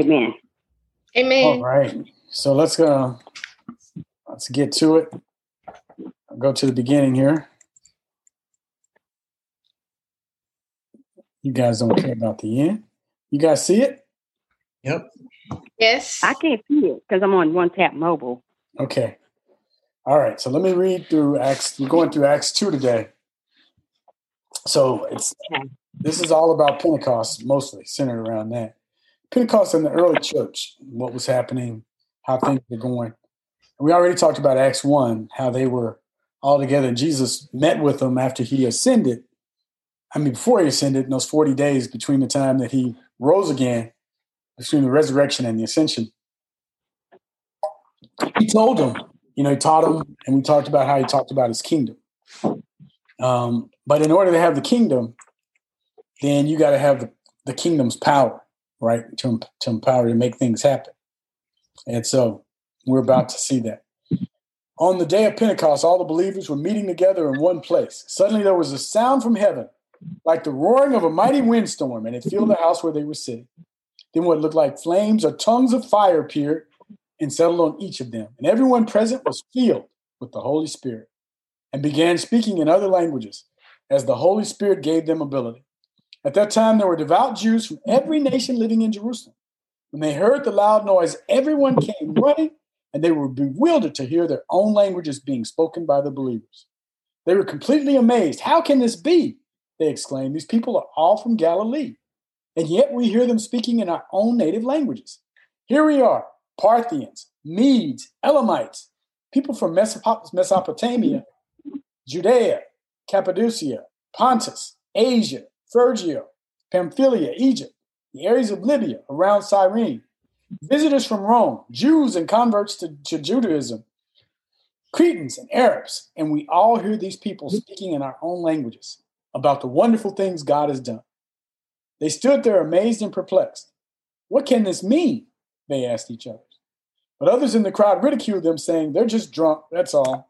Amen. Amen. All right. So let's go. Let's get to it. I'll go to the beginning here. You guys don't care about the end. You guys see it? Yep. Yes. I can't see it because I'm on one tap mobile. Okay. All right. So let me read through Acts. We're going through Acts 2 today. So it's this is all about Pentecost, mostly centered around that. Pentecost in the early church, what was happening, how things were going. And we already talked about Acts 1, how they were all together. Jesus met with them after he ascended. I mean, before he ascended, in those 40 days between the time that he rose again, between the resurrection and the ascension. He told them, you know, he taught them, and we talked about how he talked about his kingdom. Um, but in order to have the kingdom, then you got to have the, the kingdom's power, right? To, to empower to make things happen. And so we're about to see that. On the day of Pentecost, all the believers were meeting together in one place. Suddenly there was a sound from heaven, like the roaring of a mighty windstorm, and it filled the house where they were sitting. Then what looked like flames or tongues of fire appeared and settled on each of them. And everyone present was filled with the Holy Spirit and began speaking in other languages as the Holy Spirit gave them ability. At that time, there were devout Jews from every nation living in Jerusalem. When they heard the loud noise, everyone came running and they were bewildered to hear their own languages being spoken by the believers. They were completely amazed. How can this be? They exclaimed. These people are all from Galilee, and yet we hear them speaking in our own native languages. Here we are Parthians, Medes, Elamites, people from Mesopotamia, Judea, Cappadocia, Pontus, Asia, Phrygia, Pamphylia, Egypt, the areas of Libya around Cyrene, visitors from Rome, Jews and converts to, to Judaism, Cretans and Arabs, and we all hear these people speaking in our own languages about the wonderful things God has done. They stood there amazed and perplexed. What can this mean? They asked each other. But others in the crowd ridiculed them, saying, They're just drunk, that's all.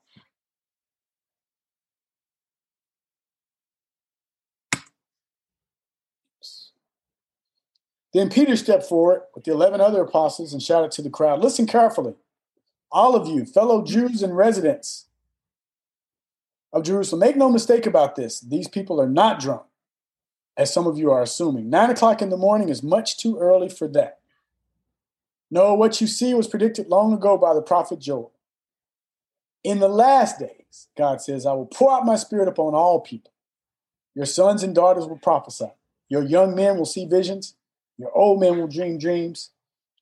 Then Peter stepped forward with the 11 other apostles and shouted to the crowd Listen carefully, all of you, fellow Jews and residents of Jerusalem, make no mistake about this. These people are not drunk, as some of you are assuming. Nine o'clock in the morning is much too early for that. No, what you see was predicted long ago by the prophet Joel. In the last days, God says, I will pour out my spirit upon all people. Your sons and daughters will prophesy. Your young men will see visions. Your old men will dream dreams.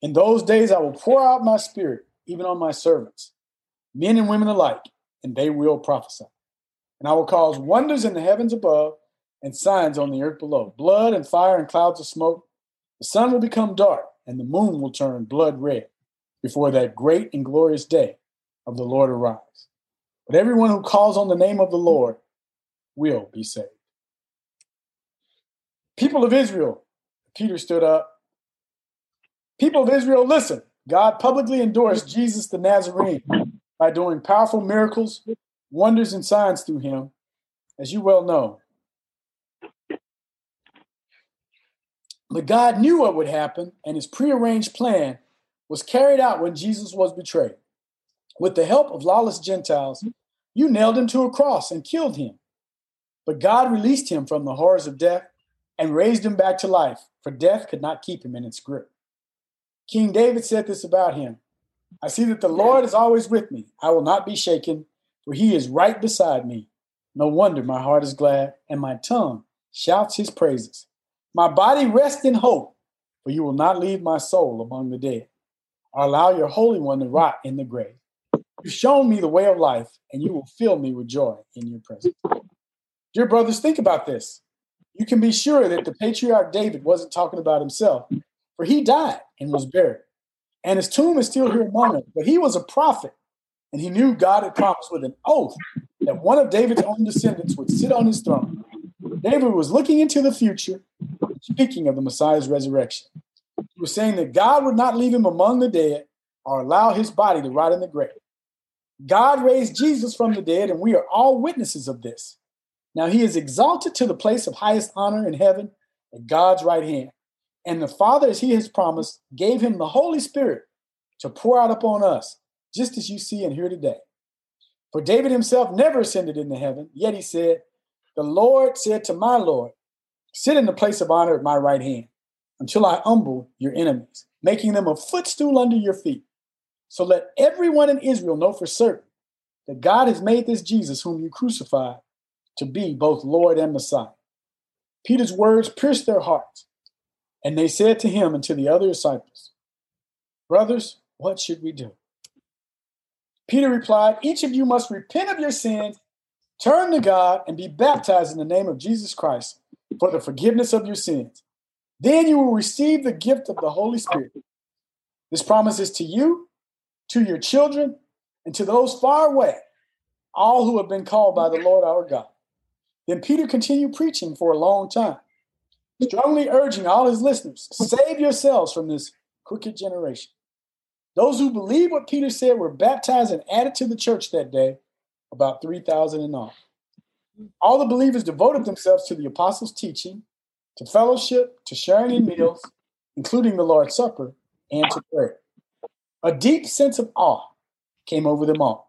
In those days, I will pour out my spirit, even on my servants, men and women alike, and they will prophesy. And I will cause wonders in the heavens above and signs on the earth below blood and fire and clouds of smoke. The sun will become dark, and the moon will turn blood red before that great and glorious day of the Lord arrives. But everyone who calls on the name of the Lord will be saved. People of Israel, Peter stood up. People of Israel, listen. God publicly endorsed Jesus the Nazarene by doing powerful miracles, wonders, and signs through him, as you well know. But God knew what would happen, and his prearranged plan was carried out when Jesus was betrayed. With the help of lawless Gentiles, you nailed him to a cross and killed him. But God released him from the horrors of death and raised him back to life, for death could not keep him in its grip. King David said this about him I see that the Lord is always with me. I will not be shaken, for he is right beside me. No wonder my heart is glad, and my tongue shouts his praises. My body rests in hope, for you will not leave my soul among the dead, or allow your Holy One to rot in the grave. You've shown me the way of life, and you will fill me with joy in your presence. Dear brothers, think about this. You can be sure that the patriarch David wasn't talking about himself, for he died and was buried. And his tomb is still here among us. But he was a prophet, and he knew God had promised with an oath that one of David's own descendants would sit on his throne. David was looking into the future, speaking of the Messiah's resurrection. He was saying that God would not leave him among the dead or allow his body to rot in the grave. God raised Jesus from the dead, and we are all witnesses of this. Now he is exalted to the place of highest honor in heaven at God's right hand. And the Father, as he has promised, gave him the Holy Spirit to pour out upon us, just as you see and hear today. For David himself never ascended into heaven, yet he said, The Lord said to my Lord, Sit in the place of honor at my right hand until I humble your enemies, making them a footstool under your feet. So let everyone in Israel know for certain that God has made this Jesus, whom you crucified, to be both Lord and Messiah. Peter's words pierced their hearts, and they said to him and to the other disciples, Brothers, what should we do? Peter replied, Each of you must repent of your sins, turn to God, and be baptized in the name of Jesus Christ for the forgiveness of your sins. Then you will receive the gift of the Holy Spirit. This promise is to you, to your children, and to those far away, all who have been called by the Lord our God. Then Peter continued preaching for a long time, strongly urging all his listeners save yourselves from this crooked generation. Those who believed what Peter said were baptized and added to the church that day, about 3,000 in all. All the believers devoted themselves to the apostles' teaching, to fellowship, to sharing in meals, including the Lord's Supper, and to prayer. A deep sense of awe came over them all.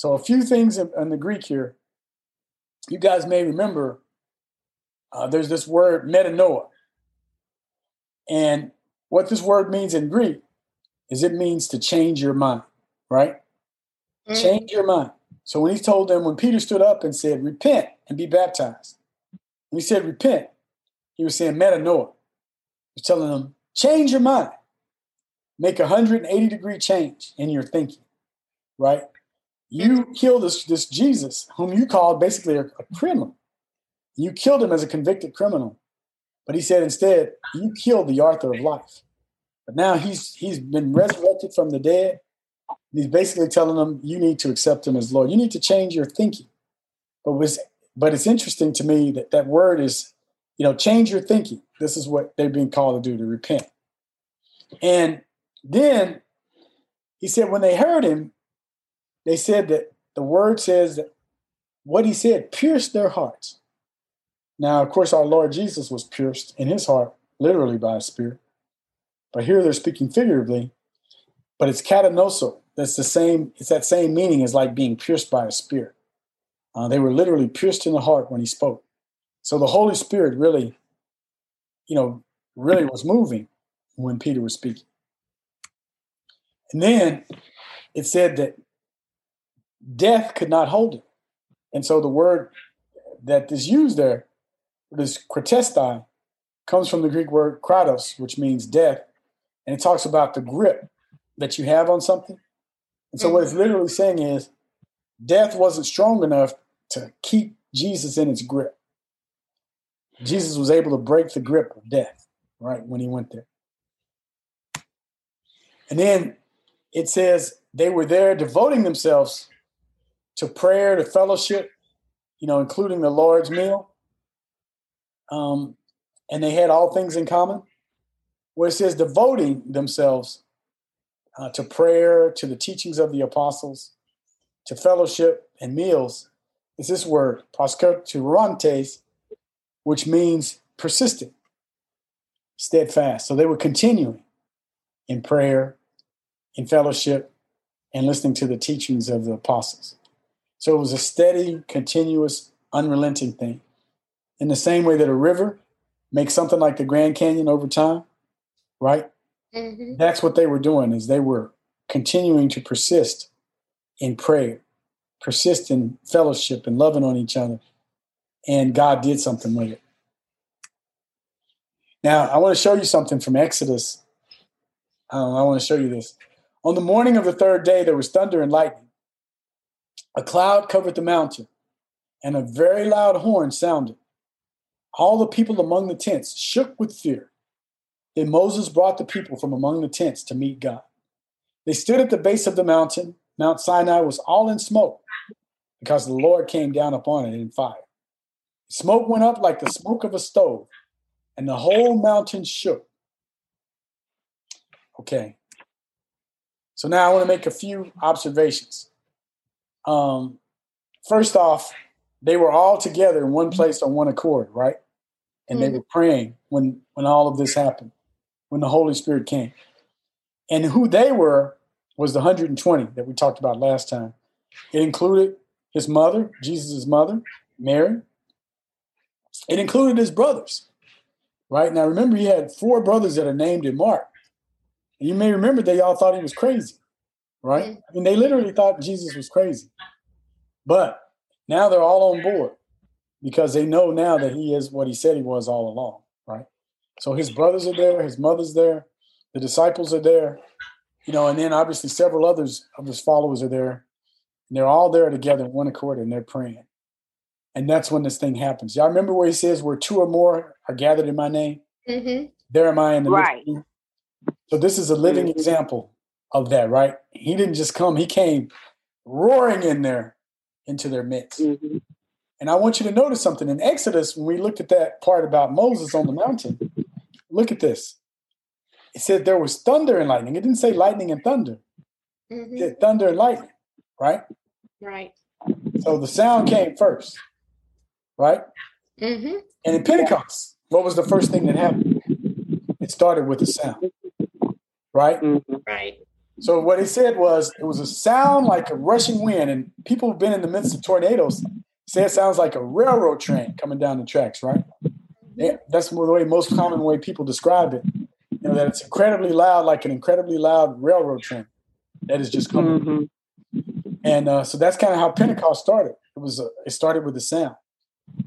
So, a few things in, in the Greek here. You guys may remember uh, there's this word metanoia. And what this word means in Greek is it means to change your mind, right? Mm. Change your mind. So when he told them, when Peter stood up and said, repent and be baptized, when he said repent, he was saying metanoia. He's telling them, change your mind. Make a 180 degree change in your thinking, right? You killed this, this Jesus, whom you called basically a, a criminal. You killed him as a convicted criminal. But he said instead, you killed the author of life. But now he's he's been resurrected from the dead. He's basically telling them you need to accept him as Lord. You need to change your thinking. But was but it's interesting to me that that word is, you know, change your thinking. This is what they're being called to do to repent. And then he said, when they heard him, they said that the word says that what he said pierced their hearts. Now, of course, our Lord Jesus was pierced in his heart, literally by a spear. But here they're speaking figuratively. But it's katanoso. That's the same, it's that same meaning as like being pierced by a spear. Uh, they were literally pierced in the heart when he spoke. So the Holy Spirit really, you know, really was moving when Peter was speaking. And then it said that death could not hold it. And so the word that is used there, this kratestai, comes from the Greek word kratos, which means death. And it talks about the grip that you have on something. And so what it's mm-hmm. literally saying is death wasn't strong enough to keep Jesus in its grip. Jesus was able to break the grip of death, right, when he went there. And then it says they were there devoting themselves to prayer, to fellowship, you know, including the Lord's meal. Um, and they had all things in common. Where it says devoting themselves uh, to prayer, to the teachings of the apostles, to fellowship and meals, is this word, proskurantes, which means persistent, steadfast. So they were continuing in prayer, in fellowship, and listening to the teachings of the apostles. So it was a steady, continuous, unrelenting thing. In the same way that a river makes something like the Grand Canyon over time, right? Mm-hmm. That's what they were doing is they were continuing to persist in prayer, persist in fellowship and loving on each other. And God did something with it. Now, I want to show you something from Exodus. Um, I want to show you this. On the morning of the third day, there was thunder and lightning. A cloud covered the mountain, and a very loud horn sounded. all the people among the tents shook with fear. Then Moses brought the people from among the tents to meet God. They stood at the base of the mountain. Mount Sinai was all in smoke because the Lord came down upon it in fire. Smoke went up like the smoke of a stove, and the whole mountain shook. Okay. So now I want to make a few observations. Um, first off, they were all together in one place on one accord, right? And mm-hmm. they were praying when when all of this happened, when the Holy Spirit came. And who they were was the 120 that we talked about last time. It included his mother, Jesus' mother, Mary. It included his brothers, right? Now remember, he had four brothers that are named in Mark. And you may remember they all thought he was crazy, right? I mean, they literally thought Jesus was crazy. But now they're all on board because they know now that he is what he said he was all along, right? So his brothers are there, his mother's there, the disciples are there, you know, and then obviously several others of his followers are there. And they're all there together in one accord and they're praying. And that's when this thing happens. Y'all remember where he says, where two or more are gathered in my name? Mm-hmm. There am I in the right. So this is a living mm-hmm. example of that, right? He didn't just come, he came roaring in there into their midst. Mm-hmm. And I want you to notice something. In Exodus, when we looked at that part about Moses on the mountain, look at this. It said there was thunder and lightning. It didn't say lightning and thunder. Mm-hmm. It said thunder and lightning, right? Right. So the sound came first, right? Mm-hmm. And in Pentecost, what was the first thing that happened? It started with a sound, right? Mm-hmm. Right. So what he said was it was a sound like a rushing wind, and people who've been in the midst of tornadoes say it sounds like a railroad train coming down the tracks, right? Yeah, that's the way most common way people describe it. You know that it's incredibly loud, like an incredibly loud railroad train that is just coming. Mm-hmm. And uh, so that's kind of how Pentecost started. It was a, it started with a sound.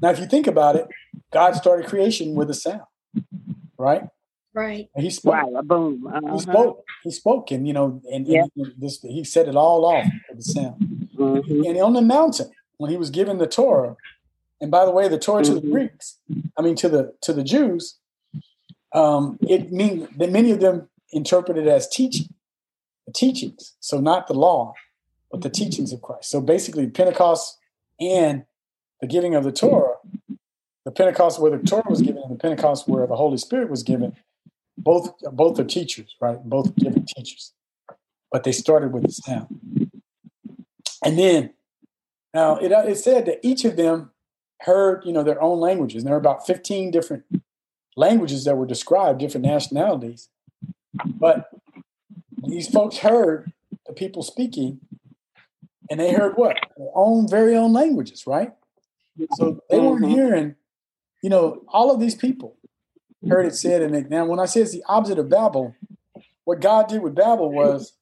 Now, if you think about it, God started creation with a sound, right? Right. he spoke. Right, boom. Uh-huh. He spoke. He spoke, and you know, and, and this he set it all off with the sound. Mm-hmm. And on the mountain, when he was given the Torah, and by the way, the Torah mm-hmm. to the mm-hmm. Greeks, I mean to the to the Jews, um, it means that many of them interpreted as teaching, the teachings. So not the law, but the teachings of Christ. So basically, Pentecost and the giving of the Torah, the Pentecost where the Torah was given, and the Pentecost where the Holy Spirit was given, both both are teachers, right? Both giving teachers, but they started with the sound. And then now it, it said that each of them heard, you know, their own languages. And there were about 15 different languages that were described, different nationalities. But these folks heard the people speaking, and they heard what? Their own very own languages, right? So they weren't mm-hmm. hearing, you know, all of these people heard it said, and now when I say it's the opposite of Babel, what God did with Babel was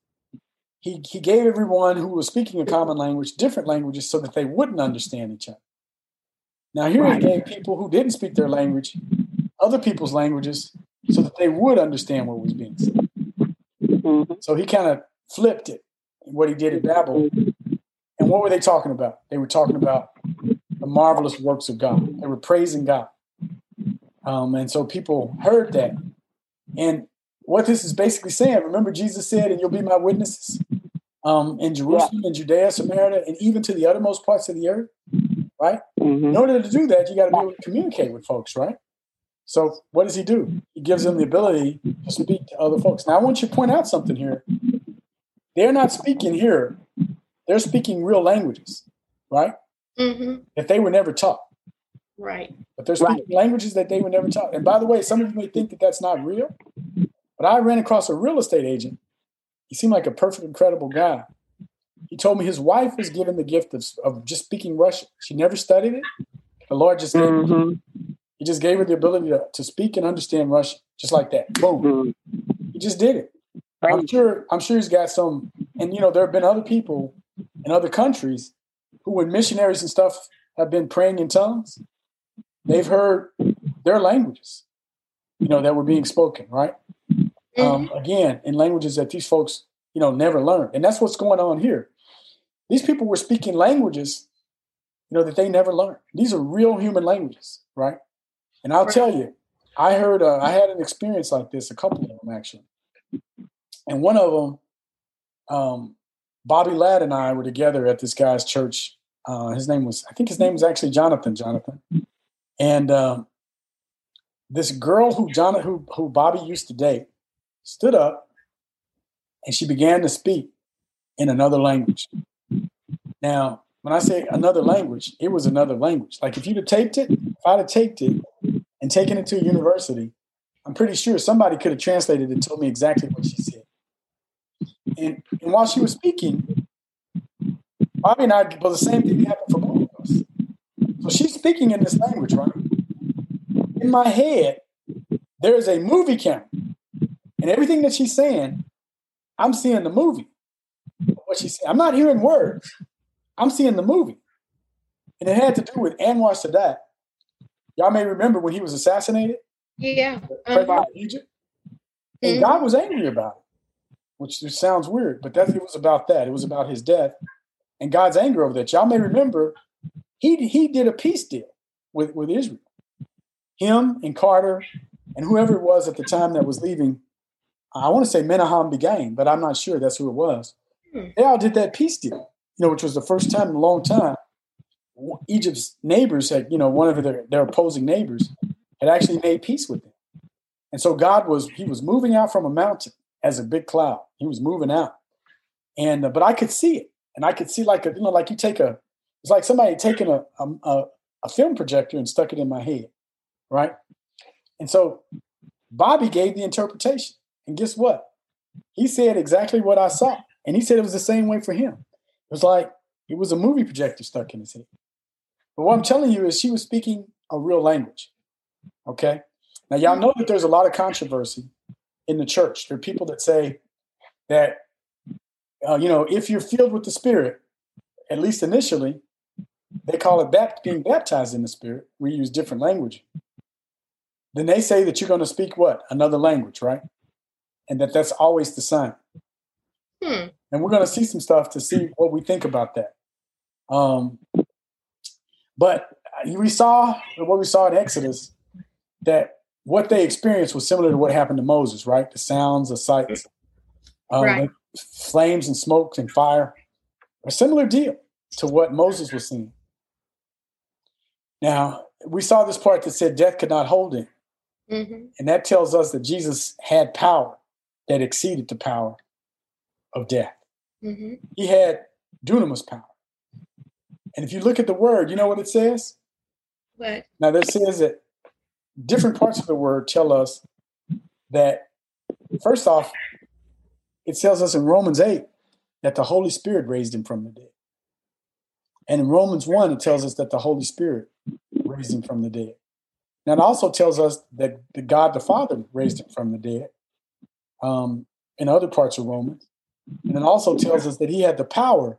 he he gave everyone who was speaking a common language different languages so that they wouldn't understand each other. Now here right. he gave people who didn't speak their language other people's languages so that they would understand what was being said. Mm-hmm. So he kind of flipped it, what he did at Babel. And what were they talking about? They were talking about the marvelous works of God. They were praising God. Um, and so people heard that. And what this is basically saying, remember Jesus said, and you'll be my witnesses um, in Jerusalem, yeah. in Judea, Samaria, and even to the uttermost parts of the earth, right? Mm-hmm. In order to do that, you got to be able to communicate with folks, right? So what does he do? He gives them the ability to speak to other folks. Now I want you to point out something here. They're not speaking here. They're speaking real languages, right? Mm-hmm. That they were never taught. Right. But they're speaking right. languages that they were never taught. And by the way, some of you may think that that's not real, but I ran across a real estate agent. He seemed like a perfect, incredible guy. He told me his wife was given the gift of, of just speaking Russian. She never studied it. The Lord just gave mm-hmm. He just gave her the ability to, to speak and understand Russian, just like that. Boom. Mm-hmm. He just did it. Right. I'm sure. I'm sure he's got some. And you know, there have been other people in other countries who, when missionaries and stuff have been praying in tongues, they've heard their languages, you know, that were being spoken, right? Mm-hmm. Um, again, in languages that these folks, you know, never learned. And that's what's going on here. These people were speaking languages, you know, that they never learned. These are real human languages, right? And I'll tell you, I heard uh, I had an experience like this, a couple of them actually, and one of them, um, Bobby Ladd and I were together at this guy's church. Uh, his name was, I think his name was actually Jonathan. Jonathan, and um, this girl who John who who Bobby used to date stood up, and she began to speak in another language. Now, when I say another language, it was another language. Like if you'd have taped it, if I'd have taped it and taken it to a university, I'm pretty sure somebody could have translated it and told me exactly what she said. And, and while she was speaking, Bobby and I, well, the same thing happened for both. So she's speaking in this language, right? In my head, there is a movie camera. And everything that she's saying, I'm seeing the movie. What she's saying. I'm not hearing words. I'm seeing the movie. And it had to do with Anwar Sadat. Y'all may remember when he was assassinated, Yeah. the Uh-huh. president of Egypt. And Mhm. God was angry about it, which sounds weird, but that it was about that. It was about his death and God's anger over that. Y'all may remember he he did a peace deal with, with Israel. Him and Carter and whoever it was at the time that was leaving. I want to say Menahem Begin, but I'm not sure that's who it was. Hmm. They all did that peace deal, you know, which was the first time in a long time Egypt's neighbors had, you know, one of their, their opposing neighbors had actually made peace with them. And so God was, he was moving out from a mountain as a big cloud. He was moving out. And, uh, but I could see it. And I could see like, a, you know, like you take a, it's like somebody taking a, a, a, film projector and stuck it in my head. Right. And so Bobby gave the interpretation. And guess what? He said exactly what I saw. And he said it was the same way for him. It was like it was a movie projector stuck in his head. But what I'm telling you is she was speaking a real language. Okay. Now, y'all know that there's a lot of controversy in the church. There are people that say that, uh, you know, if you're filled with the Spirit, at least initially, they call it bapt- being baptized in the Spirit. We use different language. Then they say that you're going to speak what? Another language, right? And that that's always the sign. Hmm. And we're going to see some stuff to see what we think about that. Um, but we saw what we saw in Exodus that what they experienced was similar to what happened to Moses, right? The sounds, the sights, um, Right. flames and smoke and fire, a similar deal to what Moses was seeing. Now, we saw this part that said death could not hold him. Mhm. And that tells us that Jesus had power that exceeded the power of death. Mhm. He had dunamis power. And if you look at the word, you know what it says? What? Now, that says that different parts of the word tell us that, first off, it tells us in Romans 8 that the Holy Spirit raised him from the dead. And in Romans 1, it tells us that the Holy Spirit raised him from the dead. Now, it also tells us that the God the Father raised him from the dead um, in other parts of Romans. And it also tells us that he had the power.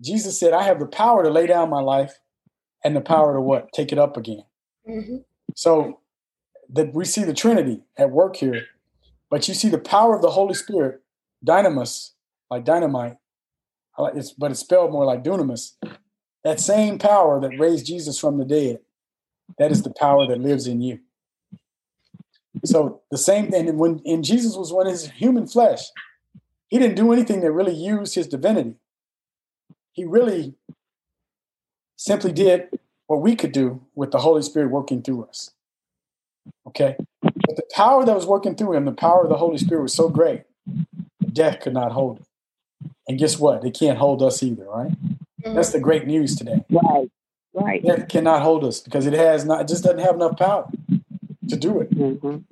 Jesus said, I have the power to lay down my life and the power to what? Take it up again. mhm. So that we see the Trinity at work here, but you see the power of the Holy Spirit, dynamis, like dynamite, it's, but it's spelled more like dunamis. That same power that raised Jesus from the dead, that is the power that lives in you. So the same thing, and when and Jesus was when his human flesh, he didn't do anything that really used his divinity. He really simply did what we could do with the Holy Spirit working through us. Okay? But the power that was working through him, the power of the Holy Spirit was so great, death could not hold it. And guess what? It can't hold us either, right? That's the great news today. Right. Right. Death cannot hold us because it has not, it just doesn't have enough power to do it. hmm And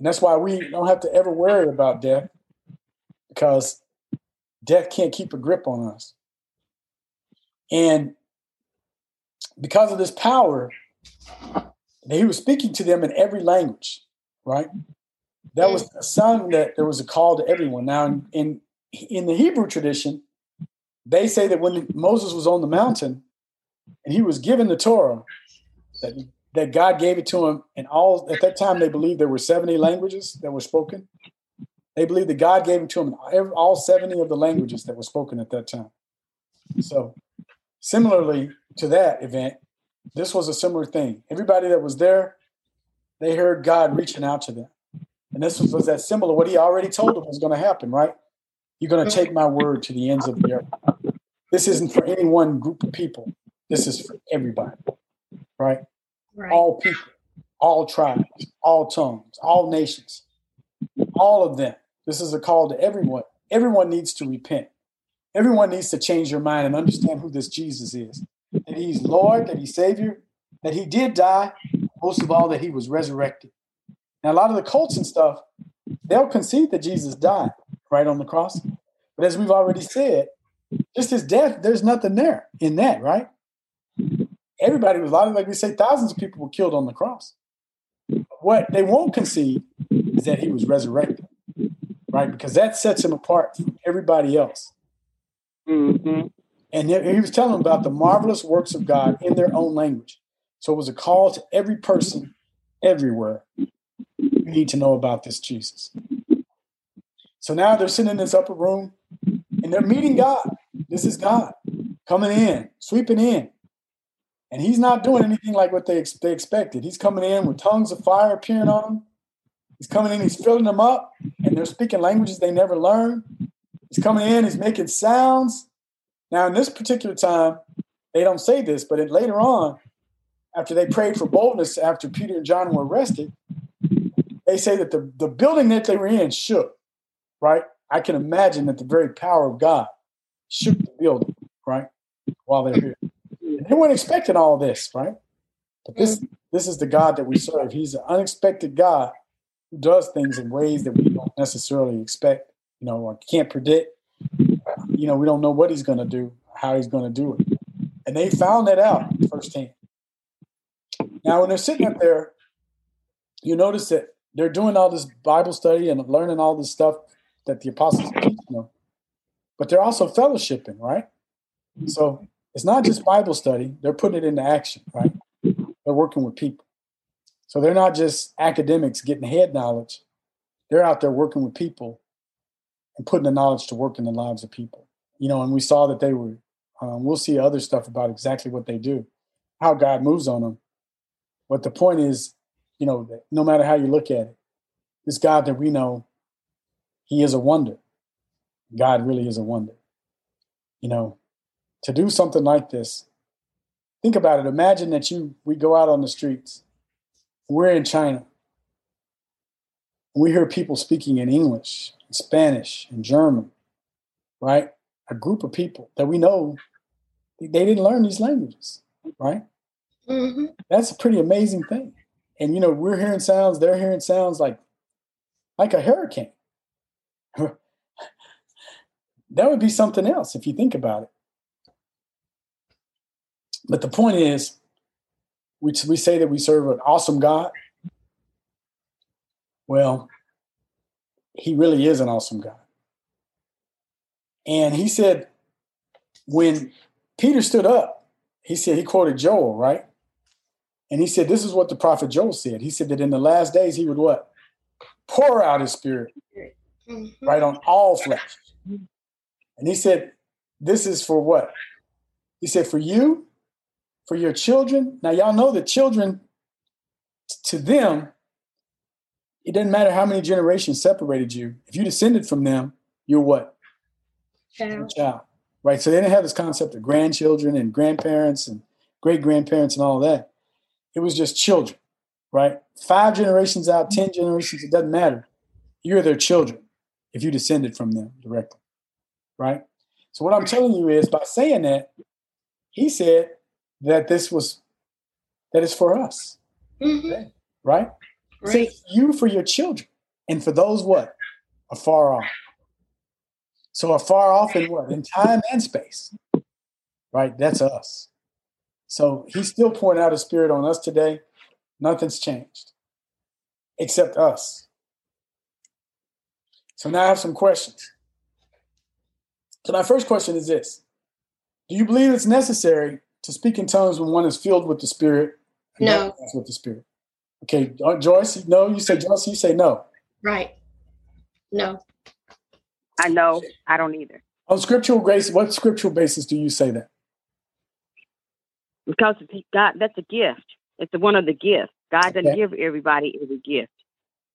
that's why we don't have to ever worry about death because death can't keep a grip on us. And because of this power, he was speaking to them in every language, right? That was a sign that there was a call to everyone. Now, in, in, in the Hebrew tradition, they say that when Moses was on the mountain and he was given the Torah, that that God gave it to him. And all at that time, they believed there were 70 languages that were spoken. They believed that God gave it to him all 70 of the languages that were spoken at that time. So, similarly to that event, this was a similar thing. Everybody that was there, they heard God reaching out to them. And this was, was that symbol of what he already told them was going to happen, right? You're going to take my word to the ends of the earth. This isn't for any one group of people. This is for everybody, right? Right. All people, all tribes, all tongues, all nations, all of them. This is a call to everyone. Everyone needs to repent. Everyone needs to change their mind and understand who this Jesus is. That he's Lord, that he's Savior, that he did die, most of all, that he was resurrected. Now, a lot of the cults and stuff, they'll concede that Jesus died right on the cross. But as we've already said, just his death, there's nothing there in that, right? Everybody was, of, like we say, thousands of people were killed on the cross. What they won't concede is that he was resurrected, right? Because that sets him apart from everybody else. Mm-hmm. And he he was telling them about the marvelous works of God in their own language. So it was a call to every person everywhere. You need to know about this Jesus. So now they're sitting in this upper room and they're meeting God. This is God coming in, sweeping in. And he's not doing anything like what they, they expected. He's coming in with tongues of fire appearing on him. He's coming in, he's filling them up, and they're speaking languages they never learned. He's coming in, he's making sounds. Now, in this particular time, they don't say this, but it, later on, after they prayed for boldness after Peter and John were arrested, they say that the, the building that they were in shook, right? I can imagine that the very power of God shook the building, right? While they're here. They weren't expecting all this, right? But this mm-hmm. this is the God that we serve. He's an unexpected God who does things in ways that we don't necessarily expect, you know, or can't predict. You know, we don't know what he's going to do, how he's going to do it. And they found that out firsthand. Now, when they're sitting up there, you notice that they're doing all this Bible study and learning all this stuff that the apostles them, but they're also fellowshipping, right? So it's not just Bible study, they're putting it into action, right? They're working with people. So they're not just academics getting head knowledge, they're out there working with people and putting the knowledge to work in the lives of people. You know, and we saw that they were, um, we'll see other stuff about exactly what they do, how God moves on them. But the point is, you know, no matter how you look at it, this God that we know, He is a wonder. God really is a wonder. You know, to do something like this, think about it. Imagine that you we go out on the streets. We're in China. We hear people speaking in English, and Spanish, and German, right? A group of people that we know they didn't learn these languages, right? Mm-hmm. That's a pretty amazing thing. And you know, we're hearing sounds, they're hearing sounds like like a hurricane. that would be something else if you think about it. But the point is, we, we say that we serve an awesome God. Well, he really is an awesome God. And he said, when Peter stood up, he said, he quoted Joel, right? And he said, this is what the prophet Joel said. He said that in the last days, he would what? Pour out his spirit, Mm-hmm. right, on all flesh. And he said, this is for what? He said, for you, for your children. Now, y'all know that children, to them, it doesn't matter how many generations separated you. If you descended from them, you're what? Child. child. Right. So they didn't have this concept of grandchildren and grandparents and great grandparents and all that. It was just children, right? Five generations out, 10 generations, it doesn't matter. You're their children if you descended from them directly, right? So what I'm telling you is by saying that, he said that this was, that is for us, Mm-hmm. right? Right. Say you for your children and for those what? Afar off. So afar off in what? In time and space. Right? That's us. So he's still pouring out his spirit on us today. Nothing's changed except us. So now I have some questions. So my first question is this. Do you believe it's necessary to speak in tongues when one is filled with the spirit? No. baptized With the spirit. Okay, uh, Joyce, no, you say Joyce, you say no. Right. No. I know. I don't either. On scriptural grace, what scriptural basis do you say that? Because he- God, that's a gift. It's one of the gifts. God doesn't give everybody every gift.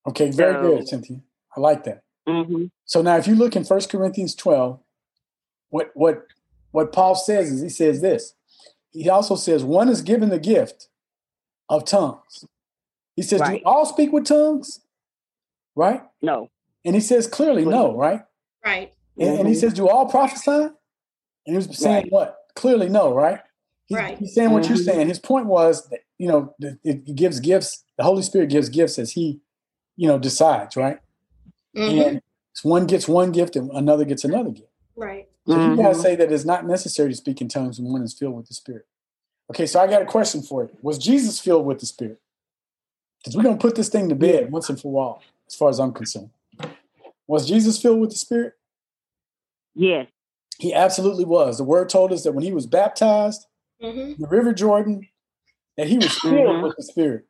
Okay, very So- good, Cynthia. I like that. Hmm So now, if you look in First Corinthians 12, what what what Paul says is he says this. He also says one is given the gift of tongues. He says, Right. "Do all speak with tongues?" Right? No. And he says clearly, no. Right? Right. And, and he Mhm. says, "Do all prophesy?" And he was saying Right. what? Clearly, no. Right? He's, Right. he's saying what you're Mhm. saying. His point was that you know it gives gifts. The Holy Spirit gives gifts as He, you know, decides. Right? Hmm And one gets one gift and another gets another gift. Right. So you gotta say that it's not necessary to speak in tongues when one is filled with the Spirit. Okay, so I got a question for you. Was Jesus filled with the Spirit? Because we're going to put this thing to bed once and for all, as far as I'm concerned. Was Jesus filled with the Spirit? Yes. He absolutely was. The word told us that when he was baptized hmm in the River Jordan, that he was filled Mhm. with the Spirit.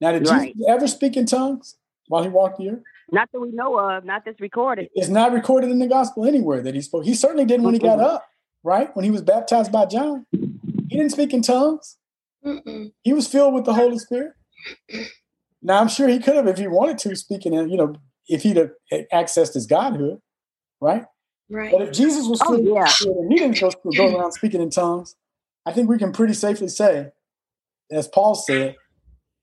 Now, did Right. Jesus ever speak in tongues while he walked the earth? Not that we know of. Not that's recorded. It's not recorded in the gospel anywhere that he spoke. He certainly didn't when he got up, right? When he was baptized by John. He didn't speak in tongues. Mm-mm. He was filled with the Holy Spirit. Now I'm sure he could have, if he wanted to, speaking in, you know, if he'd have accessed his godhood, right? Right. But if Jesus was Oh, filled with yeah. the Spirit and he didn't go, go around speaking in tongues, I think we can pretty safely say, as Paul said,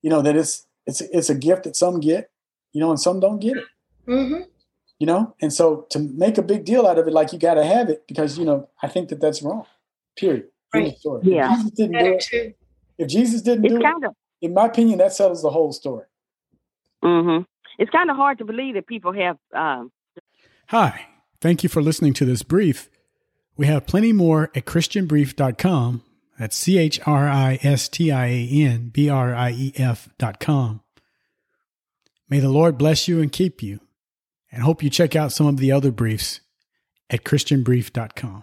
you know, that it's it's it's a gift that some get, you know, and some don't get it. hmm You know, and so to make a big deal out of it, like you got to have it, because you know, I think that that's wrong. Period. Right. story. Yeah. If Jesus didn't do it, if Jesus didn't It's do it, kind of. in my opinion, that settles the whole story. hmm It's kind of hard to believe that people have. Um, Hi, thank you for listening to this brief. We have plenty more at ChristianBrief.com. That's C H R I S T I A N B R I E F.com. May the Lord bless you and keep you, and hope you check out some of the other briefs at ChristianBrief.com.